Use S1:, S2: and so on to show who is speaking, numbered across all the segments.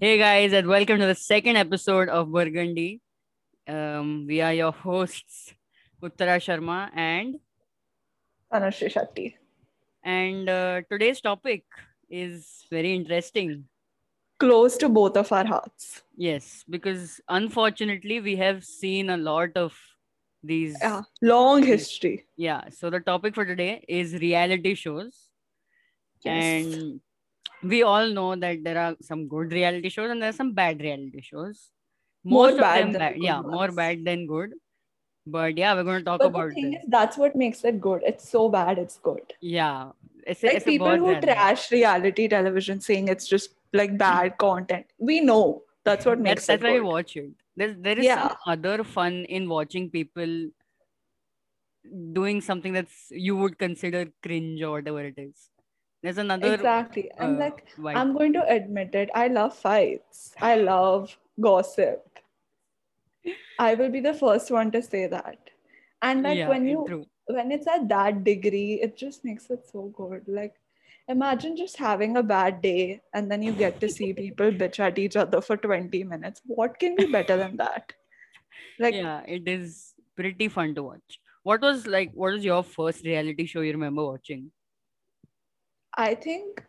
S1: Hey guys, and welcome to the second episode of Burgundy. Um, we are your hosts, Uttara Sharma, and
S2: Anushree Shetty.
S1: and uh, today's topic is very interesting.
S2: Close to both of our hearts.
S1: Yes, because unfortunately we have seen a lot of these.
S2: Yeah. Long history.
S1: Yeah, So the topic for today is reality shows,
S2: Yes.
S1: and we all know that there are some good reality shows and there are some bad reality shows. Most more
S2: bad,
S1: bad. yeah,
S2: ones.
S1: more bad than good. But yeah, we're going to talk
S2: but
S1: about.
S2: The thing
S1: this.
S2: is, that's what makes it good. It's so bad, it's good.
S1: Yeah, it's
S2: like
S1: it's
S2: people who trash reality television, saying it's just like bad content. We know that's what makes
S1: that's, it. That's
S2: good.
S1: why we watch it. There's, there is
S2: yeah.
S1: some other fun in watching people doing something that's you would consider cringe or whatever it is there's another
S2: Exactly. And
S1: uh,
S2: like
S1: vibe.
S2: I'm going to admit it. I love fights. I love gossip. I will be the first one to say that. And like
S1: yeah,
S2: when you
S1: true.
S2: when it's at that degree, it just makes it so good. Like, imagine just having a bad day and then you get to see people bitch at each other for 20 minutes. What can be better than that? Like,
S1: yeah, it is pretty fun to watch. What was like? What was your first reality show you remember watching?
S2: I think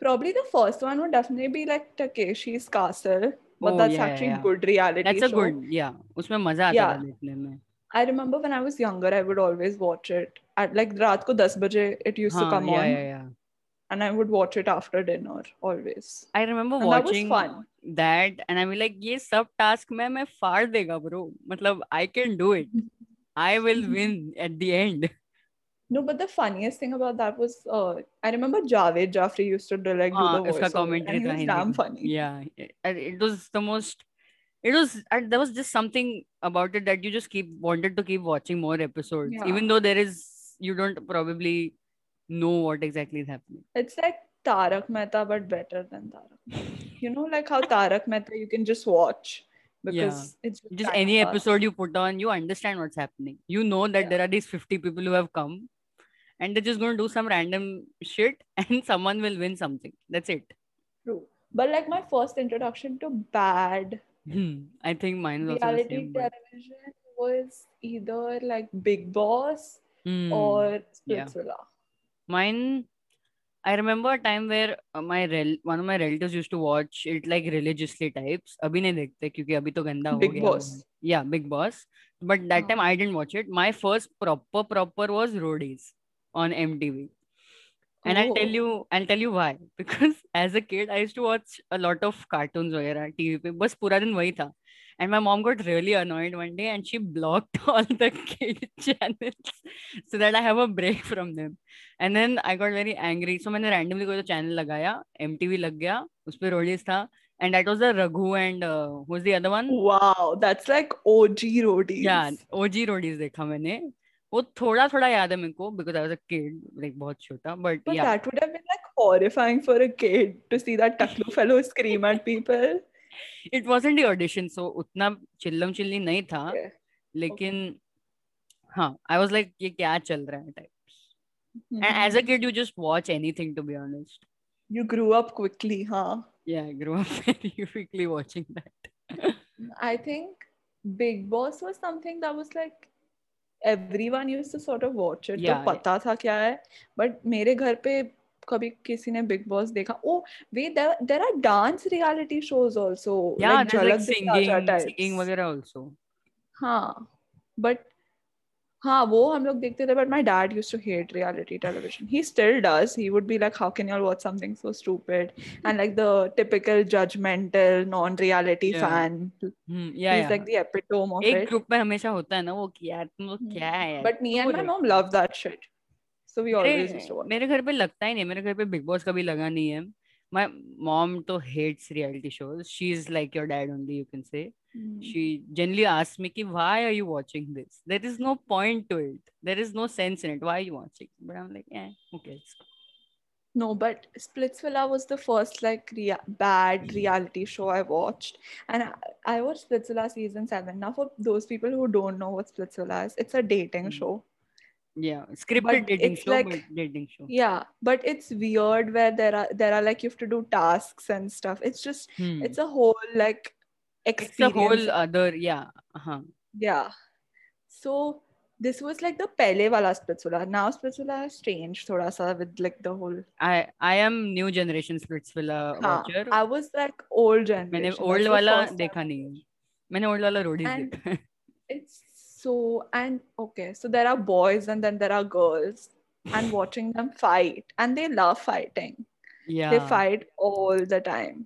S2: probably the first one would definitely be like Takeshi's Castle, but
S1: Oh,
S2: that's
S1: yeah, yeah,
S2: actually
S1: yeah.
S2: good reality
S1: That's a
S2: show.
S1: good. Yeah, उसमें मजा आता
S2: Yeah.
S1: था देखने में.
S2: I remember when I was younger, I would always watch it at like रात को 10 बजे it used to
S1: हाँ,
S2: come
S1: yeah,
S2: on,
S1: yeah, yeah.
S2: and I would watch it after dinner always.
S1: I remember
S2: And that was
S1: watching
S2: fun.
S1: that and I was like ये सब task में मैं फाड़ देगा bro मतलब I can do it I will win at the end
S2: No, but the funniest thing about that was uh, I remember Javed Jafri used to do like do
S1: ah,
S2: the
S1: voice
S2: and he was damn funny.
S1: Yeah, it, was the most. It was there was just something about it that you just keep wanted to keep watching more episodes,
S2: yeah.
S1: even though there is you don't probably know what exactly is happening.
S2: It's like Tarak Mehta, but better than Tarak. you know, like how Tarak Mehta you can just watch because yeah. it's
S1: just,
S2: just
S1: any episode you put on, you understand what's happening. You know that
S2: yeah.
S1: there are these 50 people who have come and they're just going to do some random shit and someone will win something that's it
S2: True. But like my first introduction to bad
S1: Hmm, i think mine is also the
S2: reality
S1: same but,
S2: television was either like Big Boss
S1: Hmm,
S2: or
S1: yeah.
S2: Splitsvilla.
S1: mine i remember a time where uh, my rel- one of my relatives used to watch it like religiously types अभी नहीं देखते क्योंकि अभी तो गंदा हो
S2: Big
S1: गया वो
S2: Boss.
S1: है. yeah big boss but that
S2: हाँ.
S1: time i didn't watch it my first proper proper was roadies on mtv and i'll tell
S2: Oh.
S1: you i'll tell you why because as a kid i used to watch a lot of cartoons वगैरह tv पे बस पूरा दिन वही था and my mom got really annoyed one day and she blocked all the kid channels so that i have a break from them and then i got very angry so मैंने randomly कोई तो channel लगाया mtv लग गया उस पे roadies था and that was the raghu and uh, who's the other one
S2: Wow, that's like OG roadies.
S1: yeah OG roadies देखा मैंने वो थोड़ा थोड़ा याद है मेरे को because I was a kid like बहुत छोटा but
S2: that would have been like horrifying for a kid to see that Taklu fellow scream at people
S1: it wasn't the audition so उतना चिल्लम चिल्ली नहीं था लेकिन हाँ आई वाज लाइक ये क्या चल रहा है type and as a kid you just watch anything to be honest
S2: you grow up quickly हाँ
S1: yeah grow up very quickly watching that
S2: I think Bigg Boss was something that was like everyone used to sort of watch it.
S1: Yeah,
S2: तो पता था क्या है but मेरे घर पे कभी किसी ने Big Boss देखा oh there are dance reality shows also
S1: yeah
S2: like
S1: there's like singing singing वगैरह also
S2: हाँ but हाँ वो हम लोग देखते थे but my dad used to hate reality television he still does he would be like how can y'all watch something so stupid and like the typical judgmental non-reality
S1: Yeah.
S2: fan
S1: hmm, yeah
S2: he's
S1: yeah
S2: like the epitome of
S1: एक group में हमेशा होता है ना वो कि यार तुम लोग
S2: Hmm.
S1: क्या है यार
S2: and
S1: क्यों
S2: my
S1: देखते
S2: mom
S1: हो?
S2: love that shit so we always used to
S1: मेरे घर पे लगता ही नहीं मेरे घर पे बिग बॉस कभी लगा नहीं है my mom तो hates reality shows she's like your dad only you can say
S2: Hmm.
S1: she generally asks me ki, why are you watching this there is no point to it there is no sense in it why are you watching but i'm like yeah, okay.
S2: no but splitsvilla was the first like rea- bad reality show i watched and I, I watched splitsvilla season 7 now for those people who don't know what splitsvilla is it's a dating
S1: Hmm.
S2: show
S1: Yeah, scripted
S2: But
S1: dating show,
S2: like-
S1: dating show.
S2: Yeah, but it's weird where there are there are like you have to do tasks and stuff. It's just
S1: Hmm.
S2: it's a whole like
S1: It's a
S2: experience.
S1: whole other, yeah. Uh-huh.
S2: Yeah. So this was like the pehle wala Splitsvilla. Now Splitsvilla has changed thoda sa with like the whole.
S1: I I am new generation Splitsvilla
S2: हाँ,
S1: watcher.
S2: I was like old
S1: मैंने
S2: generation.
S1: Old
S2: That's the
S1: वाला
S2: first time.
S1: देखा नहीं है मैंने old वाला Roadies
S2: And-
S1: देखा है
S2: It's so and okay. So there are boys and then there are girls, and watching them fight, and they love fighting.
S1: yeah
S2: They fight all the time.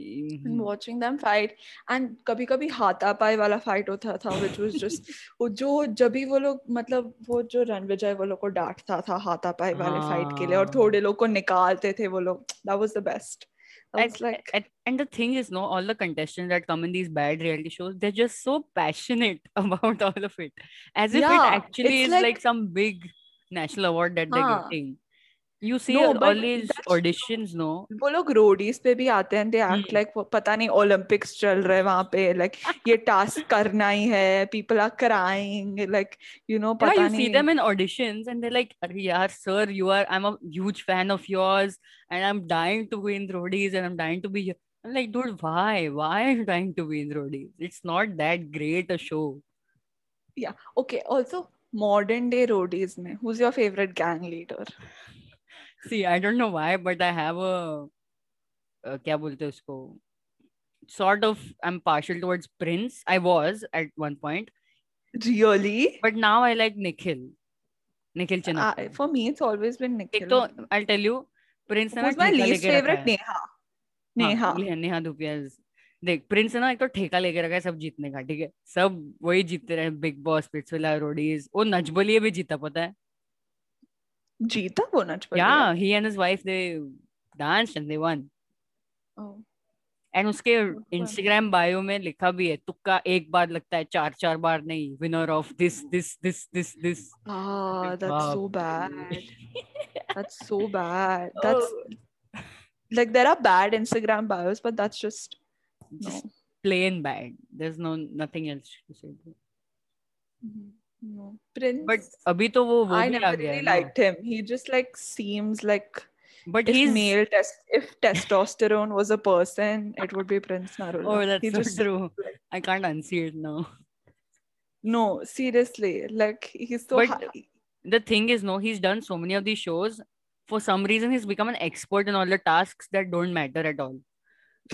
S1: Mhm.
S2: and watching them fight and कभी कभी हाथापाई वाला fight होता था which was just वो जो जब भी वो लोग मतलब वो जो रणविजय वो लोग को डांटता था हाथापाई वाले fight के लिए और
S1: हाँ।
S2: थोड़े लोग को निकालते थे वो लोग that was the best
S1: And,
S2: like
S1: and, and the thing is, no, all the contestants that come in these bad reality shows, they're just so passionate about all of it, as if
S2: yeah,
S1: it
S2: actually
S1: is like,
S2: like-
S1: some big national award that they're
S2: हाँ.
S1: getting. You see
S2: No,
S1: all
S2: but
S1: these
S2: that's-
S1: auditions, no?
S2: वो लोग Roadies पे भी आते हैं they act
S1: Hmm.
S2: like वो पता नहीं ओलंपिक्स चल रहे हैं वहाँ पे like ये टास्क करना ही है people are crying like you know
S1: Yeah,
S2: पता
S1: you see
S2: नहीं
S1: them in auditions and they're like, "Arre yaar, sir, you are, I'm a huge fan of yours and I'm dying to win roadies and I'm dying to be here. I'm like, dude, why? Why are you dying to be in roadies? It's not that great a show. Yeah.
S2: okay also modern day roadies में who's your favorite gang leader
S1: See, I don't know why, but I have a, uh, क्या बोलते हैं उसको sort of I'm partial towards Prince. I was at one point,
S2: really
S1: but now I like Nikhil. Nikhil
S2: Uh,
S1: Chinappa.
S2: for me, it's always been Nikhil.
S1: एक तो I'll tell you, Prince ने ना
S2: Who's my
S1: ठेका
S2: least favorite?
S1: है.
S2: Neha.
S1: हाँ,
S2: Neha.
S1: ले- नेहा धुपिया देख प्रिंस है ना एक तो ठेका लेके रखा है सब जीतने का ठीक है सब वही जीतते रहे बिग बॉस पिट्सविला रोडीज वो नचबलिए भी जीता पता है
S2: जीता वो नच बलिए?
S1: या he and his wife they dance and they won
S2: Oh.
S1: And उसके. इंस्टाग्राम बायो में लिखा भी है तुक्का एक बार लगता है चार चार बार नहीं winner of this this this this this
S2: Ah, that's so
S1: बाप
S2: bad.
S1: रे।
S2: That's so bad. That's like there are bad Instagram bios, but that's just no.
S1: just plain bad there's no nothing else to say
S2: Mhm. No. Prince.
S1: but अभी तो वो वो
S2: I
S1: भी आ
S2: never
S1: गया
S2: really
S1: है ना
S2: liked him. He just like seems like
S1: but
S2: if
S1: he's
S2: male test if testosterone was a person, it would be Prince Narula.
S1: oh that's
S2: he
S1: so
S2: just
S1: true I can't unsee it now
S2: no seriously like he's so
S1: But-
S2: high.
S1: the thing is no he's done so many of these shows for some reason he's become an expert in all the tasks that don't matter at all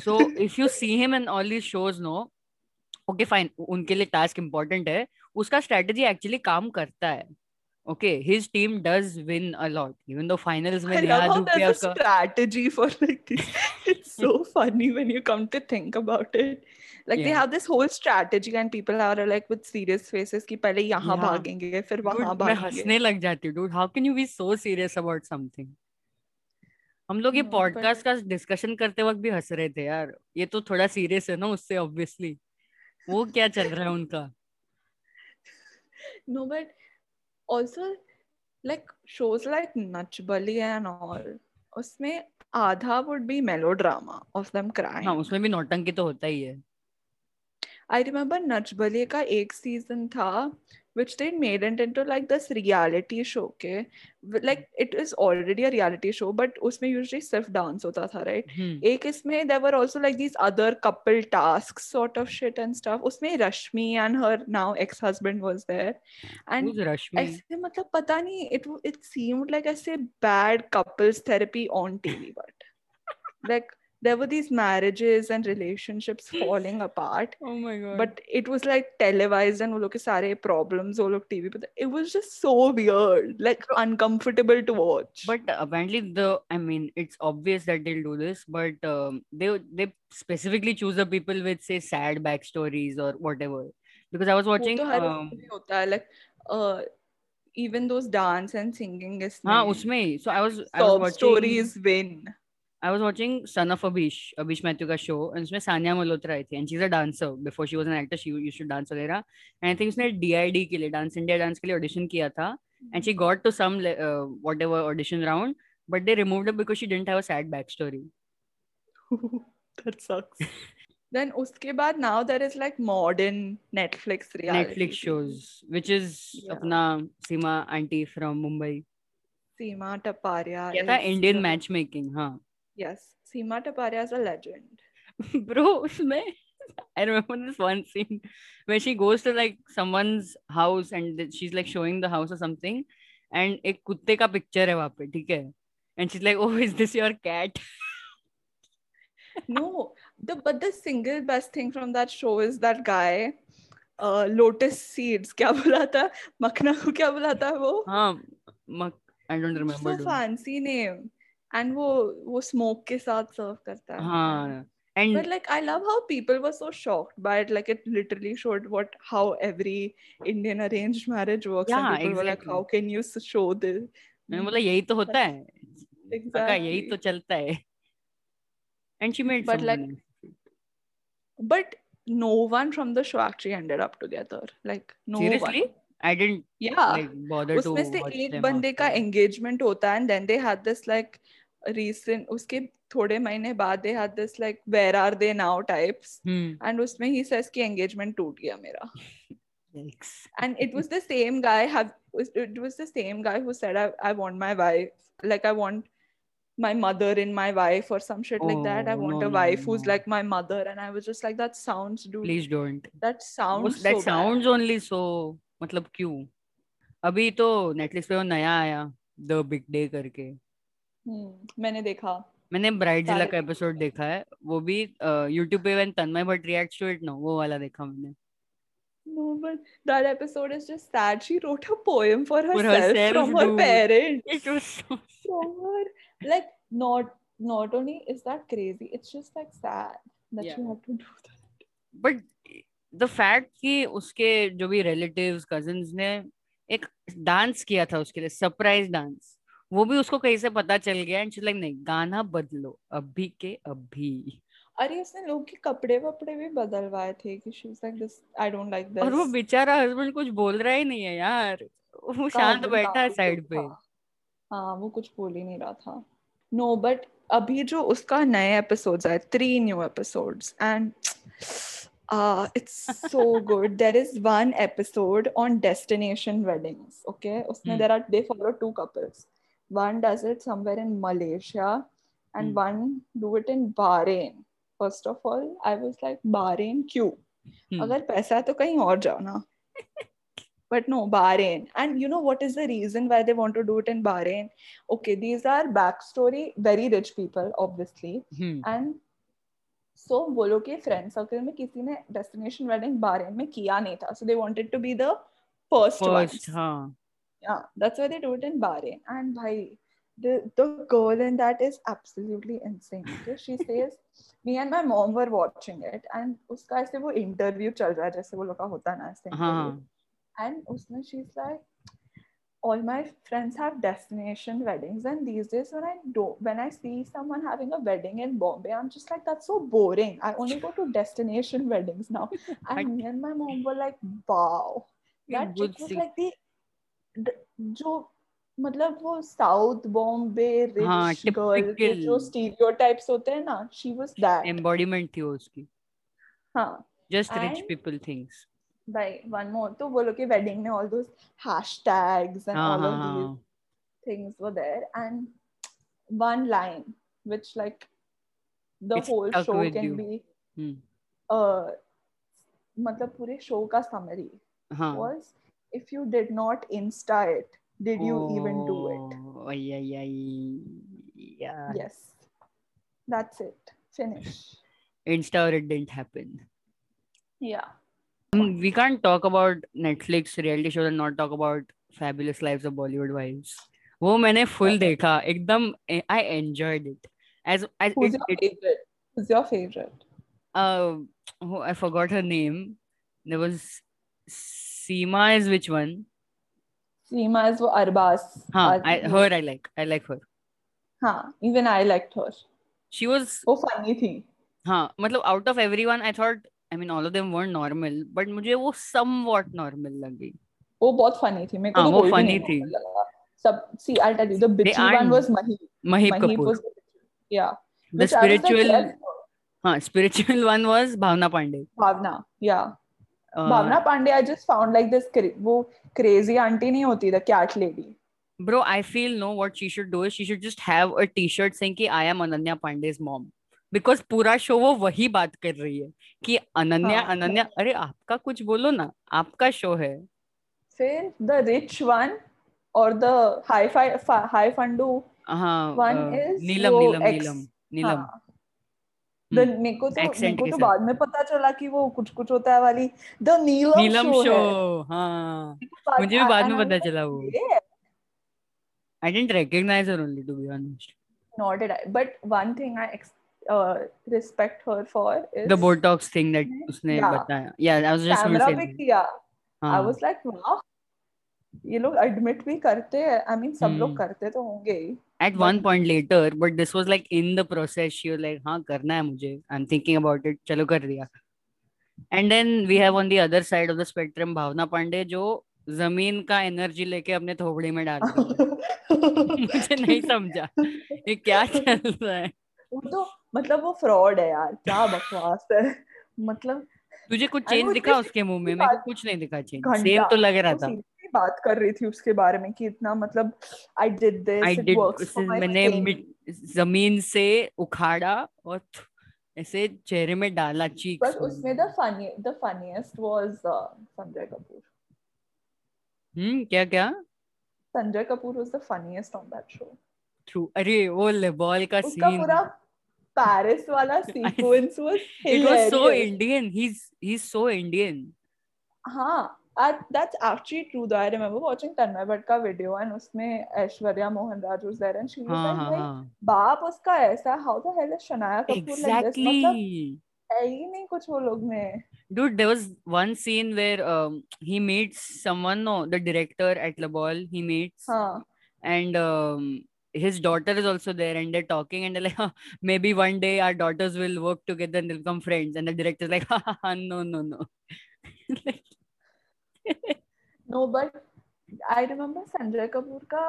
S1: so if you see him in all these shows no okay fine उनके लिए task important है उसका strategy actually काम करता है। Okay his team does win a lot even the finals में
S2: रियाज रुपिया
S1: का
S2: strategy for like it's so funny when you come to think about it like they have this whole strategy and people are like with serious faces कि पहले यहाँ भागेंगे फिर वहाँ
S1: भागेंगे मैं हंसने लग जाती हूँ how can you be so serious about something हम लोग ये पॉडकास्ट का डिस्कशन करते वक्त भी हंस रहे थे यार। ये तो थोड़ा सीरियस है ना उससे ऑब्वियसली वो क्या चल रहा है उनका?
S2: No, but also like shows like Nach Bali and all. उसमें आधा would be melodrama of them crying.
S1: हाँ उसमें भी नौटंकी तो होता ही है
S2: I remember Nach Bali का एक season था which they made it into like this reality show okay like it is already a reality show but उसमें usually सिर्फ़ dance होता था right
S1: हम्म,
S2: एक इसमें there were also like these other couple tasks sort of shit and stuff उसमें Rashmi and her now ex-husband was there and
S1: who's रश्मि
S2: ऐसे मतलब पता नहीं it it seemed like ऐसे bad couples therapy on TV but like there were these marriages and relationships falling apart
S1: oh my god
S2: but it was like televised and वो लोग के सारे problems वो लोग TV पे थे. it was just so weird like uncomfortable to watch
S1: but apparently the i mean it's obvious that they'll do this but um, they they specifically choose the people with say sad backstories or whatever because i was
S2: वो
S1: watching
S2: तो हर
S1: um,
S2: उसमें होता है like uh, even those dance and singing इसमें
S1: हाँ उसमें ही. so i was i was
S2: sob
S1: watching
S2: stories win
S1: I was watching son of Abish Abish Mathew का show उसमें सानिया मल्होत्रा आई थी and she a dancer before she was an actor she should dance वगैरह and I think उसने D I D के लिए dance India dance के लिए ऑडिशन किया था and she got to some whatever audition round but they remove because she didn't had
S2: back story Then uske baad, now there is like modern Netflix reality.
S1: Netflix shows, which is
S2: yeah.
S1: apna Seema auntie from Mumbai.
S2: Seema Taparia. Yeah,
S1: Indian matchmaking, huh?
S2: Yes Seema Taparia is a legend
S1: Bro, उसमें I remember this one scene where she goes to like someone's house and she's like showing the house or something, and एक कुत्ते का picture है वहाँ पे, ठीक है? And she's like, "Oh, is this your cat?"
S2: no the but the single best thing from that show is that guy uh, lotus seeds क्या बोला था मखना को क्या बोला था वो
S1: हाँ, मक- I don't remember.
S2: so
S1: doing-
S2: fancy and वो वो smoke के साथ serve करता है
S1: हाँ, and
S2: But like I love how people were so shocked by it. Like it literally showed what how every Indian arranged marriage works.
S1: Yeah,
S2: and people exactly. were like, how can you show this?
S1: मैंने बोला यही तो होता है. काका यही तो चलता है. And she made
S2: But like-
S1: money.
S2: But no one from the show actually ended up together. Like no
S1: Seriously,
S2: one.
S1: I didn't
S2: Yeah.
S1: like bother to
S2: उसमें से
S1: watch
S2: एक बंदे का engagement होता है and then they had this like recent उसके थोड़े महीने बाद they had this like where are they now types
S1: Hmm.
S2: and उसमें he says कि engagement टूट गया मेरा
S1: Yikes.
S2: and it was the same guy have it was the same guy who said I, I want my wife like I want my mother in my wife or some shit oh, like that. I
S1: Oh,
S2: want
S1: no,
S2: a wife
S1: no,
S2: wife who's
S1: no.
S2: like my mother. And I was just like, that sounds dude.
S1: Please don't.
S2: That sounds
S1: that
S2: so
S1: sounds bad. only so मतलब क्यों अभी तो Netflix पे वो नया आया the big day करके
S2: Hmm, मैंने देखा
S1: मैंने ब्राइडजिला
S2: सारे
S1: का एपिसोड देखा है वो भी यूट्यूब पे when Tanmay Bhat reacts to it no वो वाला देखा मैंने
S2: no but that episode is just sad she wrote a poem for
S1: For
S2: herself,
S1: herself,
S2: from her
S1: dude.
S2: parents
S1: It was so
S2: from her like not not only is that crazy it's just like sad that
S1: Yeah.
S2: you have to do that
S1: but the fact कि उसके जो भी relatives cousin ने एक dance किया था उसके लिए सरप्राइज़ डांस वो भी उसको कहीं से पता चल गया एंड लाइक नहीं गाना बदलो अभी के अभी.
S2: अरे उसने लोग के कपड़े वपड़े भी बदलवाए थे कि she was like this I don't like this
S1: और वो बेचारा हस्बैंड कुछ बोल रहा ही नहीं है यार। वो शांत बैठा है साइड पे।
S2: हाँ वो कुछ बोल ही नहीं रहा था। नो बट अभी जो उसका नए एपिसोड्स आए three new episodes and uh it's so good there is one episode on destination weddings okay उसमें
S1: Hmm.
S2: there are they follow two couples one does it somewhere in Malaysia and
S1: Hmm.
S2: one do it in Bahrain first of all I was like Bahrain क्यों
S1: Hmm.
S2: अगर पैसा है तो कहीं और जाओ ना but no bahrain and you know what is the reason why they want to do it in bahrain okay these are backstory very rich people obviously
S1: hmm,
S2: and so वो लोग के फ्रेंड सर्कल में किसी ने destination wedding बारे में किया नहीं था। So they wanted to be the first
S1: one हाँ।
S2: Yeah that's why they do it in बारे एंड भाई the the girl in that is absolutely insane she says me and my mom were watching it and उसका ऐसे वो interview चल रहा है जैसे वो लोग का होता ना ऐसे
S1: हाँ।
S2: हाँ एंड उसने she is like all my friends have destination weddings and these days when i do when i see someone having a wedding in bombay i'm just like that's so boring i only go to destination weddings now and me and my mom were like wow that
S1: good
S2: chick was
S1: see.
S2: like the, the जो मतलब वो South Bombay
S1: हाँ,
S2: rich girl के
S1: typical.
S2: जो stereotypes होते हैं ना she was that
S1: embodiment थी वो उसकी
S2: हाँ
S1: just rich
S2: And-
S1: people things
S2: By one more तो वो लोग के wedding में all those hashtags and
S1: हाँ
S2: all
S1: हाँ
S2: of these
S1: हाँ
S2: things were there and one line which like the
S1: It
S2: whole show can
S1: you.
S2: be
S1: hmm,
S2: uh मतलब पूरे show का summary
S1: हाँ
S2: was if you did not insta it did you oh, even do it
S1: Oh, ay, ay, ay, yeah.
S2: yes that's it finish
S1: Insta or it didn't happen.
S2: yeah
S1: Um, we can't talk about Netflix reality shows and not talk about Fabulous Lives of Bollywood Wives. वो मैंने full
S2: Okay.
S1: देखा एकदम I enjoyed it. As, as
S2: who's
S1: it,
S2: your
S1: it,
S2: favorite who's your favorite
S1: uh, oh, I forgot her name. There was Seema is which one?
S2: Seema is वो अरबाज
S1: हाँ,
S2: Ar-
S1: I, her I like. I like her.
S2: हाँ even I liked her
S1: She was
S2: वो funny थी
S1: हाँ मतलब out of everyone I thought I mean all of them weren't normal but मुझे वो somewhat normal लगी.
S2: वो बहुत फनी थी मेरे को
S1: हाँ,
S2: तो
S1: वो
S2: नहीं
S1: थी।
S2: सब see I'll tell you the bitchy one
S1: aren't-
S2: was Mahi
S1: Mahip
S2: Mahi
S1: Kapoor.
S2: was the bitchy. yeah
S1: The
S2: which I was like,
S1: spiritual
S2: yes,
S1: हाँ spiritual one was भावना पांडे
S2: भावना या
S1: Uh,
S2: Bhavana Pandey I just found like this वो crazy aunty नहीं होती the cat lady
S1: bro I feel no what she should do is she should just have a t-shirt saying कि I am Ananya Pandey's mom because पूरा show वो वही बात कर रही है कि अनन्या
S2: हाँ.
S1: अनन्या अरे आपका कुछ बोलो ना आपका शो है
S2: फिर द रिच वन और द हाई फाई हाई फंडू
S1: हाँ
S2: One
S1: a, Neelam Neelam Neelam Neelam
S2: the मेरे को तो मेरे को तो बाद में पता चला कि वो कुछ कुछ होता है वाली द नीलम
S1: नीलम
S2: शो हाँ
S1: मुझे भी बाद में पता चला वो
S2: आई है।
S1: I didn't recognize her only to be honest
S2: Nor did I. But one uh, her for is
S1: the Botox thing that उसने बताया yeah I was just going
S2: camera
S1: to
S2: पे
S1: say
S2: किया आई
S1: हाँ
S2: वाज लाइक वाह ये लोग admit भी करते हैं आई मीन सब लोग
S1: हम्म।
S2: करते तो होंगे ही
S1: at one point later but this was like in the process she was like हाँ करना है मुझे I'm thinking about it चलो कर दिया and then we have on the other side of the spectrum भावना पांडे जो ज़मीन का एनर्जी लेके अपने थोबड़ी में डाल रही है मुझे नहीं समझा ये क्या चल रहा है
S2: वो तो मतलब वो फ्रॉड है यार क्या बकवास है। मतलब
S1: तुझे कुछ चेंज दिखा उसके मुँह में? मेरे को कुछ नहीं दिखा चेंज सेम तो लग रहा था
S2: बात कर रही थी उसके बारे में कि इतना मतलब I
S1: did
S2: this I did
S1: मैंने ज़मीन से उखाड़ा और ऐसे चेहरे में डाला चीक
S2: बस उसमें the funny the funniest was Sanjay Kapoor.
S1: Hmm क्या क्या
S2: Sanjay Kapoor was the funniest on that show
S1: through. अरे वो लेबॉल का सीन
S2: पैरिस वाला sequence was
S1: it was so Indian he is he is so Indian
S2: हाँ that's actually true I remember watching Tanmay Bhat का video and उसमें Aishwarya Mohan Raj was there and she was like बाप उसका ऐसा how the hell is Shanaya Kapoor like this मतलब नहीं कुछ वो लोग में।
S1: Dude there was one scene where he meets someone no the director at Le Bal he meets
S2: हाँ।
S1: And his daughter is also there and they're talking and they're like "Huh, maybe one day our daughters will work together and they'll become friends and the director's like "Ha, ha, ha, no no no
S2: no but I remember Sanjay Kapoor का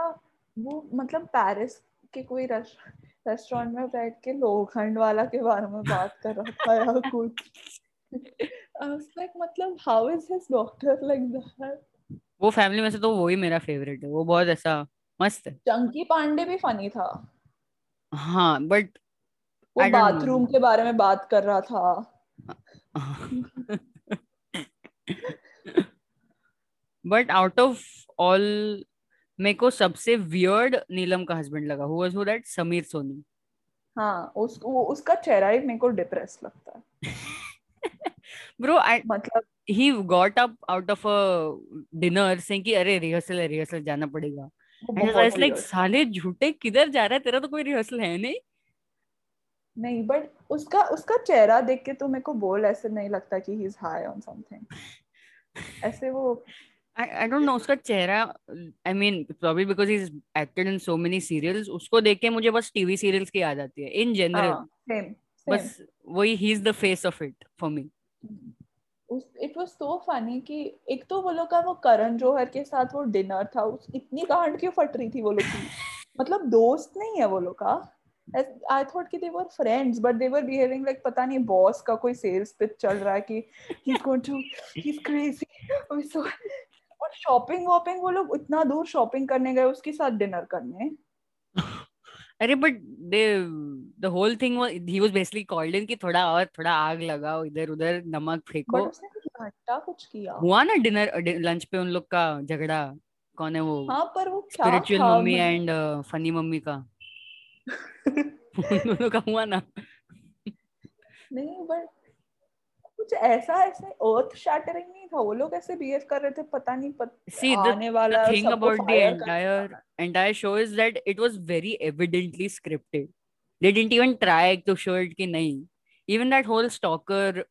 S2: वो मतलब Paris के कोई restaurant में बैठ के लोखंड वाला के बारे में बात कर रहा था या कुछ was मतलब how is his daughter like that
S1: वो फैमिली में से तो वही मेरा फेवरेट है वो बहुत ऐसा मस्त
S2: चंकी पांडे भी फनी था।
S1: हाँ बट
S2: वो. बाथरूम के बारे में बात कर रहा था।
S1: बट आउट ऑफ़ ऑल मेरे को सबसे वियर्ड नीलम का हस्बैंड लगा। हुआ हु दैट समीर सोनी।
S2: हाँ उस वो उसका चेहरा ही मेरे को डिप्रेस लगता है।
S1: ब्रो आई
S2: मतलब
S1: he got up out of a dinner से कि अरे रिहर्सल है रिहर्सल जाना पड़ेगा।
S2: वो
S1: लाइक साले झूठे किधर जा रहा है? तेरा तो कोई रिहर्सल है नहीं।
S2: नहीं बट उसका उसका चेहरा देख के तो मेरे को बोल ऐसे नहीं लगता कि he is high on something ऐसे वो
S1: I, I don't know उसका चेहरा I mean probably because he's acted in so many serials उसको देख के मुझे बस टीवी सीरियल्स की याद आती है in general
S2: हाँ सेम
S1: बस वही he is the face of it for me
S2: it was so funny कि एक तो वो लोग का वो करण जौहर के साथ वो डिनर था, उस, इतनी गांड क्यों फट रही थी वो लोग की? मतलब दोस्त नहीं है वो लोग का। आई थॉट कि they were friends but they were behaving like पता नहीं बॉस का कोई सेल्स पिच चल रहा है कि he is going to he is crazy और शॉपिंग वॉपिंग वो लोग इतना दूर शॉपिंग करने गए, उसके साथ डिनर करने।
S1: अरे but they the whole thing he was basically called in कि थोड़ा और थोड़ा आग लगाओ इधर उधर नमक फेंको।
S2: कुछ किया।
S1: हुआ ना डिनर लंच पे उन लोग का झगड़ा? कौन है वो?
S2: हाँ पर वो क्या
S1: spiritual
S2: mummy
S1: and funny mummy का। उन दोनों का हुआ ना।
S2: नहीं बट कुछ ऐसा ऐसे अर्थ शैटरिंग नहीं था। वो लोग ऐसे बिहेव कर रहे थे पता नहीं पत,
S1: See, the,
S2: आने वाला
S1: thing about the entire entire show is that it was very evidently scripted they didn't even try to show it कि नहीं। Even that whole stalker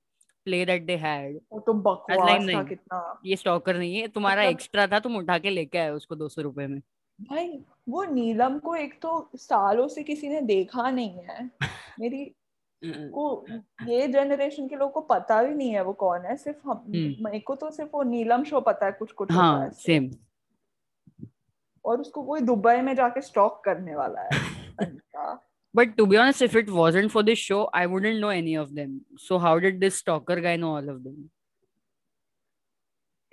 S1: play that they had
S2: वो तो बकवास था कितना।
S1: ये स्टॉकर नहीं है तुम्हारा
S2: मतलब
S1: एक्स्ट्रा था तुम उठा के लेके आए उसको 200 रुपए में।
S2: भाई वो नीलम को एक तो सालों से किसी ने देखा नहीं है। मेरी को ये जनरेशन के लोगों को पता भी नहीं है वो कौन है सिर्फ़ हम
S1: हम्म।
S2: मेरे को तो सिर्फ़ वो नीलम शो पता है कुछ कुछ है
S1: हाँ सेम
S2: और उसको कोई दुबई में जाके स्टॉक करने वाला है अच्छा
S1: But to be honest, if it wasn't for this show, I wouldn't know any of them. So how did this stalker guy know all of them?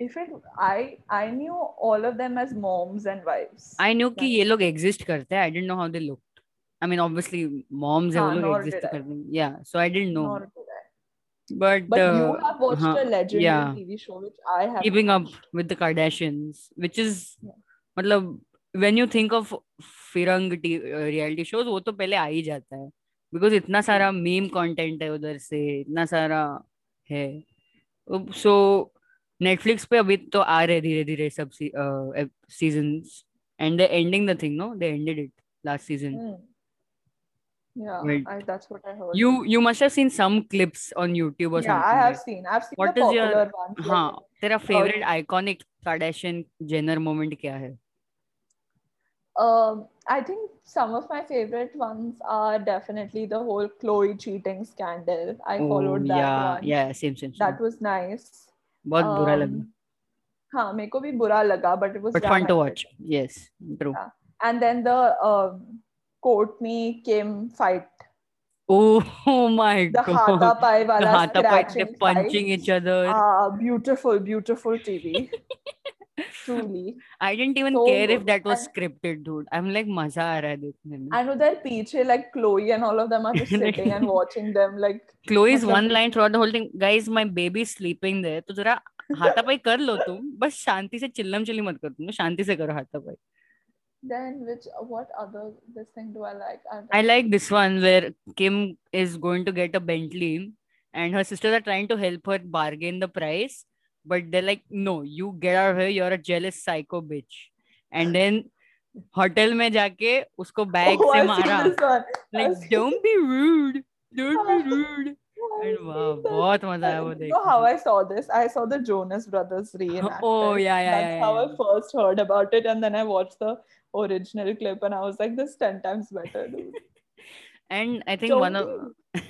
S2: If it, I I knew all of them as moms and wives.
S1: I knew कि. ये लोग exist करते हैं. I didn't know how they looked. I mean, obviously, moms है वो
S2: हाँ,
S1: लोग
S2: nor
S1: exist
S2: did I.
S1: करते हैं. Yeah, so I didn't know.
S2: Nor
S1: But,
S2: But you
S1: uh,
S2: have watched
S1: हाँ,
S2: a legendary
S1: yeah.
S2: TV show which I have
S1: keeping watched. up with the Kardashians, which is
S2: Yeah.
S1: मतलब when you think of फिरंग reality shows वो तो पहले आ ही जाता है because इतना सारा मीम कंटेंट है उधर से इतना सारा है सो नेटफ्लिक्स पे अभी तो आ रहे धीरे धीरे सब seasons and they ending the thing no they ended it last season
S2: Hmm. Yeah,
S1: Right.
S2: I, that's what I heard.
S1: you you must have seen some clips on YouTube or
S2: yeah,
S1: something
S2: I have
S1: right?
S2: seen. I've seen
S1: What
S2: the
S1: is your-
S2: popular ones. like,
S1: हाँ तेरा favourite iconic Kardashian Jenner moment क्या है
S2: Um, I think some of my favorite ones are definitely the whole Chloe cheating scandal. I followed that
S1: yeah
S2: one.
S1: yeah same same, same.
S2: That was nice.
S1: बहुत बुरा
S2: Um,
S1: लगा
S2: हाँ मेरे को भी बुरा लगा but it was
S1: but fun to
S2: dramatic.
S1: watch yes true
S2: Yeah. And then the um, Courtney Kim fight,
S1: oh, oh my
S2: the
S1: god
S2: hatapai
S1: the
S2: wala
S1: hatapai they're punching
S2: fight.
S1: each other
S2: Ah, beautiful, beautiful TV. Truly.
S1: I didn't even
S2: so
S1: care if
S2: good.
S1: that was
S2: And-
S1: scripted dude I'm like मज़ा आ रहा है देखने में
S2: And उधर पीछे like Chloe and all of them are just sitting and watching them like
S1: Chloe's
S2: मतलब-
S1: one line throughout the whole thing guys my baby sleeping there तो जरा हाथापाई कर लो तुम बस शांति से चिल्लम चिल्ली मत करो तुम शांति से करो हाथापाई
S2: then which what other this thing do I like? I,
S1: I like this one where Kim is going to get a Bentley and her sisters are trying to help her bargain the price, but they're like, no, you get out of here, you're a jealous psycho bitch. And then hotel में जाके उसको bag
S2: oh,
S1: से
S2: I've seen
S1: मारा
S2: this one.
S1: like
S2: I've seen-
S1: don't be rude don't be rude
S2: I've
S1: and
S2: seen
S1: wow
S2: that.
S1: बहुत मजा आया वो
S2: You
S1: देखने
S2: know how
S1: में।
S2: I saw this? I saw the Jonas Brothers reenacted.
S1: Oh, yeah, yeah,
S2: That's
S1: yeah,
S2: how
S1: yeah.
S2: I first heard about it, and then I watched the original clip and i was like this 10 times better
S1: and i think
S2: Don't
S1: one of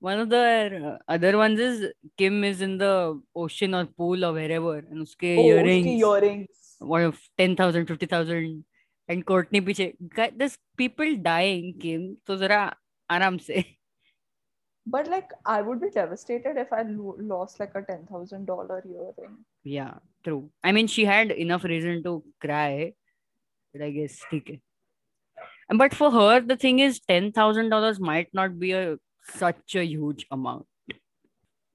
S1: one of the other ones is kim is in the ocean or pool or wherever and uske
S2: oh,
S1: earrings
S2: uske earrings.
S1: One of 10000 50000 and courtney piche. This people dying kim. So zara aram se.
S2: But like i would be devastated if i lo- lost like a $10000 earring.
S1: Yeah true. I mean she had enough reason to cry. But I guess है And but for her the thing is $10,000 might not be a such a huge amount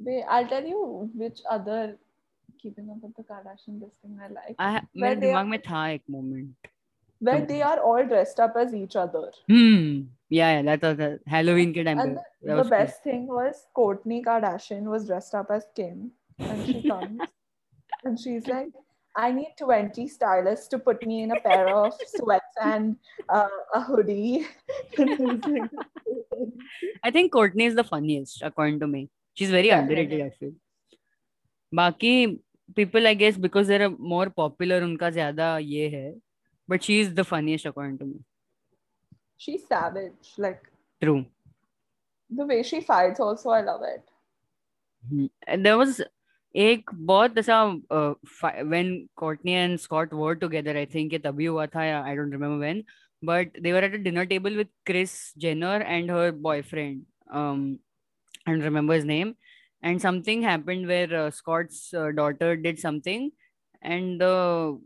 S2: Wait, I'll tell you which other keeping up with the Kardashian this thing I like.
S1: I मेरे दिमाग में था एक moment
S2: Where they are all dressed up as each other.
S1: hmm yeah yeah that was the Halloween kid I'm
S2: And the, the
S1: was cool.
S2: thing was Courtney Kardashian was dressed up as Kim, and she comes and she's like, I need 20 stylists to put me in a pair of sweats and uh, a hoodie. I
S1: think Courtney is the funniest, according to me. She's very underrated, I feel. Baki people, I guess, because they're more popular, unka zyada ye hai. But she is the funniest, according to me.
S2: She's savage. Like,
S1: true.
S2: The way she fights, also, I love it.
S1: Mm-hmm. And there was एक बहुत ऐसा when Courtney and Scott were together I think ये तभी हुआ था I don't remember when but they were at a dinner table with Kris Jenner and her boyfriend I don't remember name and something happened where Scott's daughter did something and the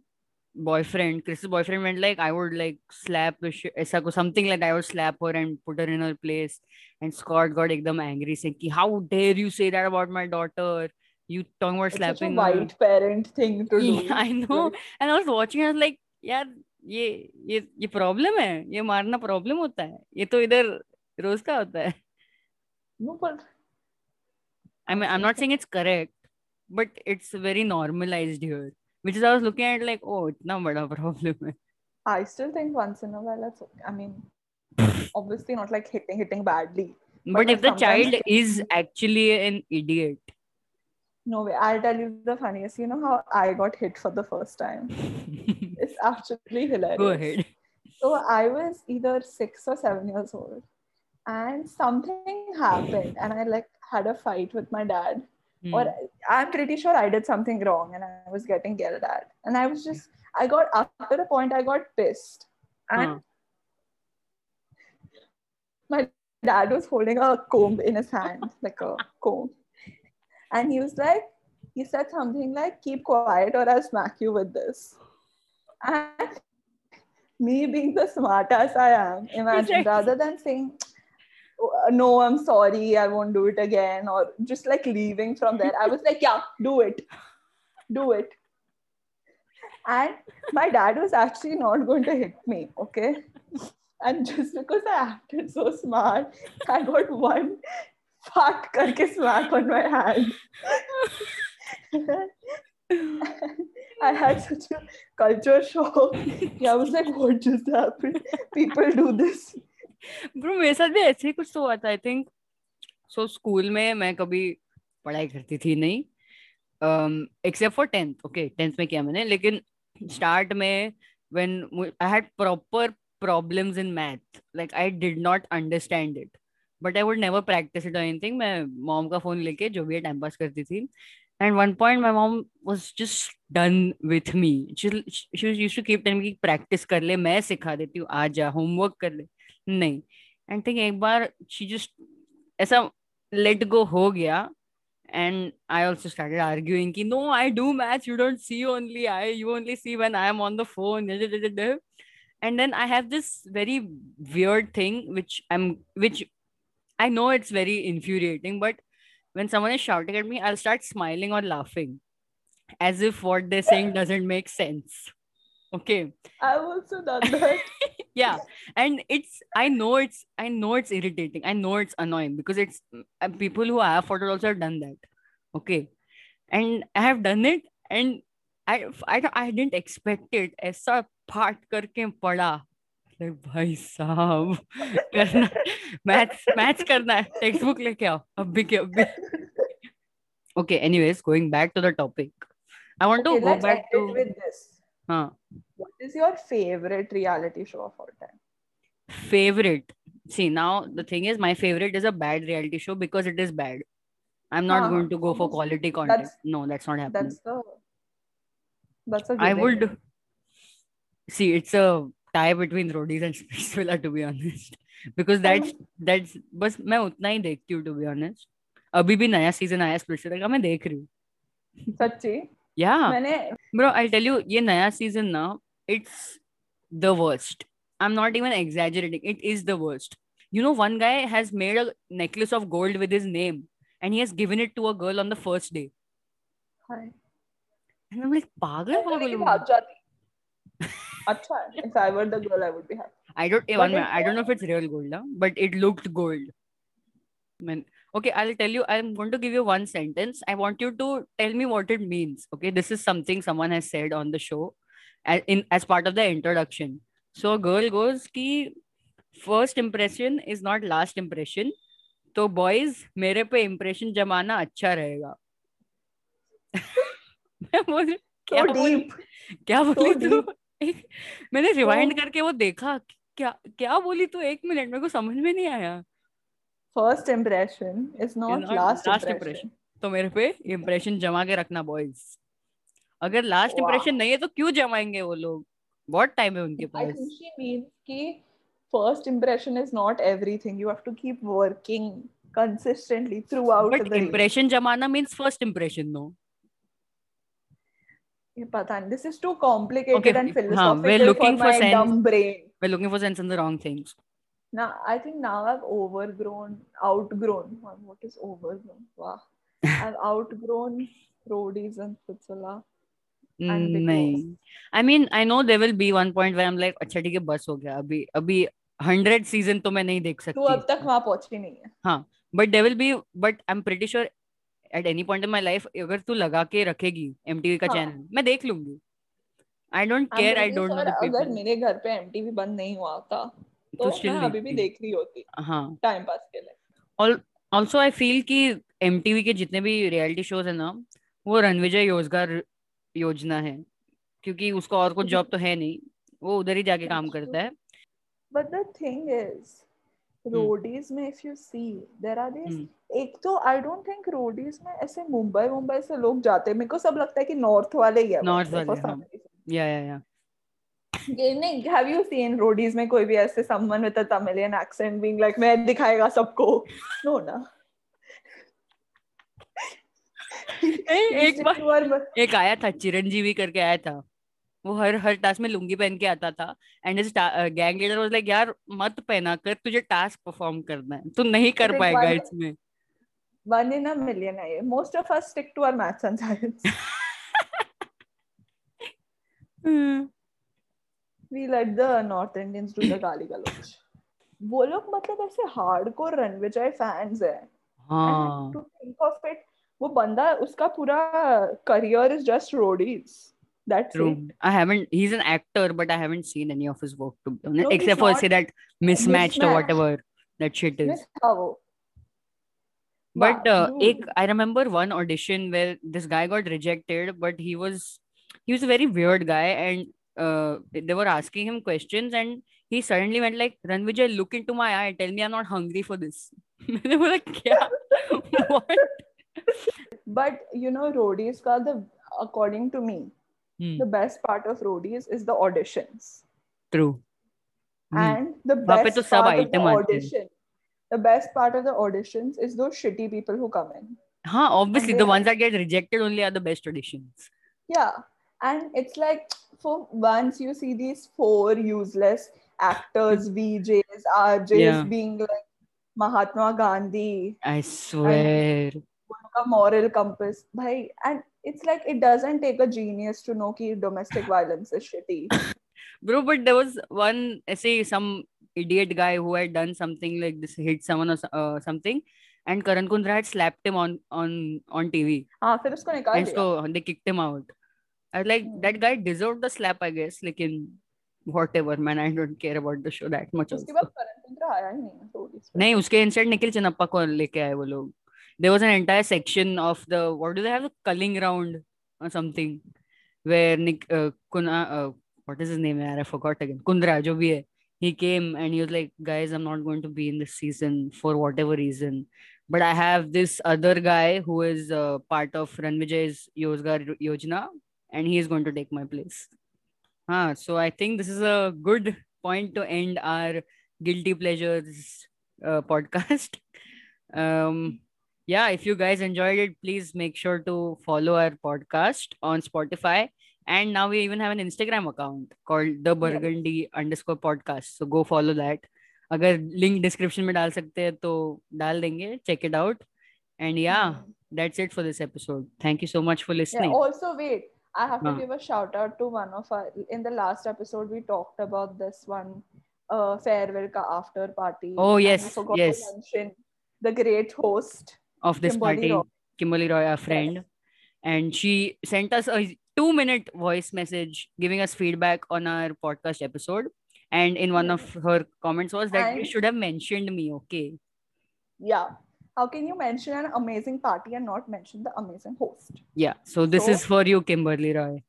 S1: boyfriend Kris boyfriend went like I would like slap ऐसा को something like I would slap her and put her in her place and Scott got एकदम angry से कि how dare you say that about my daughter You talking about
S2: It's such a
S1: slapping her?"
S2: white parent thing to do.
S1: Yeah, I know. And I was watching, I was like, यार ये ये ये problem है ये मारना problem होता है ये तो इधर रोज का होता है
S2: no, but
S1: I mean, I'm not saying it's correct, but it's very normalized here. Which is I was looking at like, oh, it's इतना बड़ा problem है.
S2: I still think once in a while that's okay. I mean, obviously not like hitting hitting badly.
S1: But,
S2: But
S1: if the child is actually an idiot,
S2: No way. I'll tell you the funniest. You know how I got hit for the first time? It's actually hilarious.
S1: go ahead.
S2: So I was either six or seven years old, and something happened, and I like had a fight with my dad.
S1: Hmm.
S2: Or I'm pretty sure I did something wrong, and I was getting yelled at. And I was just, I got after a point, I got pissed, and
S1: Huh.
S2: my dad was holding a comb in his hand, like a comb. And he was like, he said something like, keep quiet or I'll smack you with this. And me being the smartass I am, imagine rather than saying, no, I'm sorry, I won't do it again, or just like leaving from there, I was like, yeah, do it. Do it. And my dad was actually not going to hit me, okay? And just because I acted so smart, I got one fart karke slap on my hand. I had such a culture shock. I was like, what just happened? People do this.
S1: Bro, मेरे साथ भी ऐसे ही कुछ तो हुआ था I think so school में मैं कभी पढ़ाई करती थी नहीं except for tenth okay tenth में किया मैंने लेकिन स्टार्ट में when I had proper problems in math like I did not understand it I would never practice it or anything मैं मॉम का फ़ोन लेके जो भी टाइम पास करती थी and one point my mom was just done with me she, she used to keep telling कर ले मैं सिखा देती हूँ आ जा homework कर ले नहीं एंड थिंक एक बार शी जस्ट ऐसा लेट गो हो गया and I also started arguing ki, no, I do maths. You don't see only I. You only see when I am on the phone. And then I have this very weird thing, which I'm, which I know it's very infuriating, but when someone is shouting at me, I'll start smiling or laughing as if what they're saying doesn't make sense. Okay.
S2: I've also done that.
S1: yeah. And it's, I know it's, I know it's irritating. I know it's annoying because it's uh, people who I have photos also have done that. Okay. And I have done it and I, I, I didn't expect it. Aisa part karke pada. भाई साहब करना maths maths करना है textbook लेके आओ अब भी के अब भी। Okay anyways going back to the topic I want to go back to
S2: with this
S1: हाँ।
S2: What is your favourite reality show of all time
S1: favourite see now the thing is my favourite is a bad reality show because it is bad I am not going to go for quality content no that's not happening
S2: that's the that's
S1: I would see it's a tie between Roadies and Splitsvilla, to be honest, because that's that's बस मैं उतना ही देखती हूँ to be honest. अभी भी नया season आया स्प्लिट्सविला का मैं देख रही हूँ.
S2: सच्ची?
S1: Yeah. मैंने. Bro, I'll tell you, ये नया सीज़न ना it's the worst. I'm not even exaggerating. It is the worst. You know, one guy has made a necklace of gold with his name and he has given it to a girl on the first day.
S2: Hi.
S1: And I'm like, pagal,
S2: pagal. अच्छा if I were the girl I would be happy
S1: I don't even I don't know if it's real gold ना but it looked gold man okay I will tell you I am going to give you one sentence I want you to tell me what it means okay this is something someone has said on the show in as part of the introduction so girl goes की first impression is not last impression तो boys मेरे पे impression जमाना अच्छा रहेगा। मैं बोल क्या बोली तू? मैंने रिवाइंड करके वो देखा क्या क्या बोली तू एक मिनट मेरे को समझ में नहीं आया।
S2: First impression is not last last impression
S1: तो मेरे पे इम्प्रेशन जमा के रखना बॉयज़ अगर लास्ट इम्प्रेशन नहीं है तो क्यों जमाएँगे वो लोग? व्हाट टाइम है उनके पास।
S2: मींस कि first impression is not everything you have to keep working consistently throughout
S1: the impression जमाना मीन्स फ़र्स्ट इम्प्रेशन
S2: नो पता नहीं and philosophical हाँ,
S1: we're looking
S2: for,
S1: for
S2: my sense. dumb brain
S1: we're looking for sense in the wrong things
S2: now i think now i've overgrown outgrown what is overgrown wow i've outgrown roadies and Futsala.
S1: नहीं I mean I know they will be one point where I am like अच्छा ठीक है बस हो गया अभी अभी hundred season तो मैं नहीं देख सकती
S2: तू अब तक वहाँ पहुँची नहीं है
S1: हाँ but they will be but I am pretty sure at any point in my life अगर तू लगा के रखेगी एमटीवी का चैनल हाँ. मैं देख लूँगी। I don't care I don't
S2: know अगर मेरे घर पे एमटीवी बंद नहीं हुआ था तो, तो मैं अभी भी देख रही होती हाँ। टाइम पास के लिए।
S1: ऑल्सो आई फील कि एमटीवी के जितने भी रियलिटी शोज़ है ना वो रणविजय योजगार योजना है क्योंकि उसका और कुछ जॉब तो है नहीं वो उधर ही जाके काम करता है।
S2: But the thing is Roadies में if you see there are this एक तो आई डोंट थिंक रोडीज में ऐसे मुंबई मुंबई से लोग जाते हैं। मेरे को सब लगता है कि नॉर्थ वाले ही है
S1: नॉर्थ वाले. या या या
S2: नहीं have you seen roadies में कोई भी ऐसे someone with a Tamilian accent being like मैं दिखाएगा सबको? No ना।
S1: एक बार एक आया था चिरंजीवी करके आया था। वो हर हर टास्क में लुंगी पहन के आता था and his gang leader was like यार मत पहना कर तुझे टास्क परफॉर्म करना है तू नहीं कर पाएगा इसमें.
S2: वन इन अ मिलियन है ये। Most of us stick to our maths and science we let the North Indians do the गाली गलौज वो लोग मतलब ऐसे हार्डकोर रणविजय फैंस है।
S1: हाँ।
S2: टू थिंक ऑफ़ इट वो बंदा उसका पूरा career is just Roadies That's
S1: True.
S2: It.
S1: I haven't. He's an actor, but I haven't seen any of his work to be honest,
S2: no,
S1: except for say that mismatched mismatch.
S2: or
S1: whatever that shit is.
S2: Wow.
S1: But uh, ek, I remember one audition where this guy got rejected, but he was he was a very weird guy, and uh, they were asking him questions, and he suddenly went like, "Ranvijay, look into my eye, tell me I'm not hungry for this." they were like, "Yeah, what?"
S2: But you know, roadies called the according to me
S1: mm.
S2: the best part of roadies is the auditions.
S1: True. Hmm.
S2: And the best part of the audition, the best part of the auditions is those shitty people who come in.
S1: Huh, obviously,
S2: they,
S1: the ones that get rejected only are the best auditions.
S2: Yeah. And it's like for once you see these four useless actors, hmm. VJs, RJs
S1: yeah.
S2: being like Mahatma Gandhi.
S1: I swear.
S2: Moral compass. Bhai, and it's like it doesn't take a genius to know कि domestic violence is shitty
S1: Bro, but there was one, say, some idiot guy who had done something like this, hit someone or so- uh, something, and Karan Kundra had slapped him on on on TV,
S2: हाँ फिर उसको निकाल
S1: and
S2: दिया
S1: so they kicked him out. I was like,
S2: Hmm.
S1: that guy deserved the slap, I guess. Like in whatever, man, I don't care about the show that much.
S2: उसके
S1: Also.
S2: बाद करण कुंद्रा आया ही नहीं है roadies पे
S1: नहीं उसके instant Nikhil Chinappa को लेके आए वो लोग there was an entire section of the what do they have the culling round or something where Nick uh, Kuna uh, uh, what is his name? I forgot again. Kundra jo bhi hai. He came and he was like, guys, I'm not going to be in this season for whatever reason. But I have this other guy who is uh, part of Ranvijay's Yozgar Yojana and he is going to take my place. Huh, so I think this is a good point to end our guilty pleasures uh, podcast. Um, yeah if you guys enjoyed it please make sure to follow our podcast on spotify and now we even have an instagram account called the burgundy underscore podcast so go follow that अगर link description में डाल सकते हैं तो डाल देंगे check it out and या
S2: Hmm.
S1: that's it for this episode thank you so much for
S2: Yeah,
S1: listening
S2: also wait, I have to
S1: Huh.
S2: give a shout out to one of our in the last episode we talked about this one uh farewell ka after party.
S1: Oh,
S2: and
S1: yes,
S2: we forgot
S1: yes.
S2: to mention the great host.
S1: of this
S2: Kimberly
S1: party.
S2: Roy.
S1: kimberly roy our friend. And she sent us a two minute voice message giving us feedback on our podcast episode. And in one of her comments was that you should have mentioned me okay?
S2: Yeah. How can you mention an amazing party and not mention the amazing host?
S1: yeah. So this
S2: So-
S1: is for you kimberly roy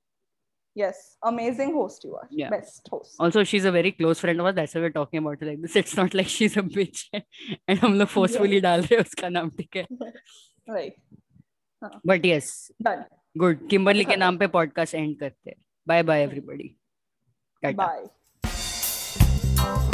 S2: Yes, amazing host you are.
S1: Yeah.
S2: Best host.
S1: also she's a very close friend of ours that's why we're talking about her like this it's not like she's a bitch and हम लोग forcefully डाल रहे हैं उसका नाम ठीक है
S2: Right.
S1: but yes
S2: Done.
S1: good kimberly के नाम पे podcast end करते हैं bye bye everybody Tata.
S2: Bye.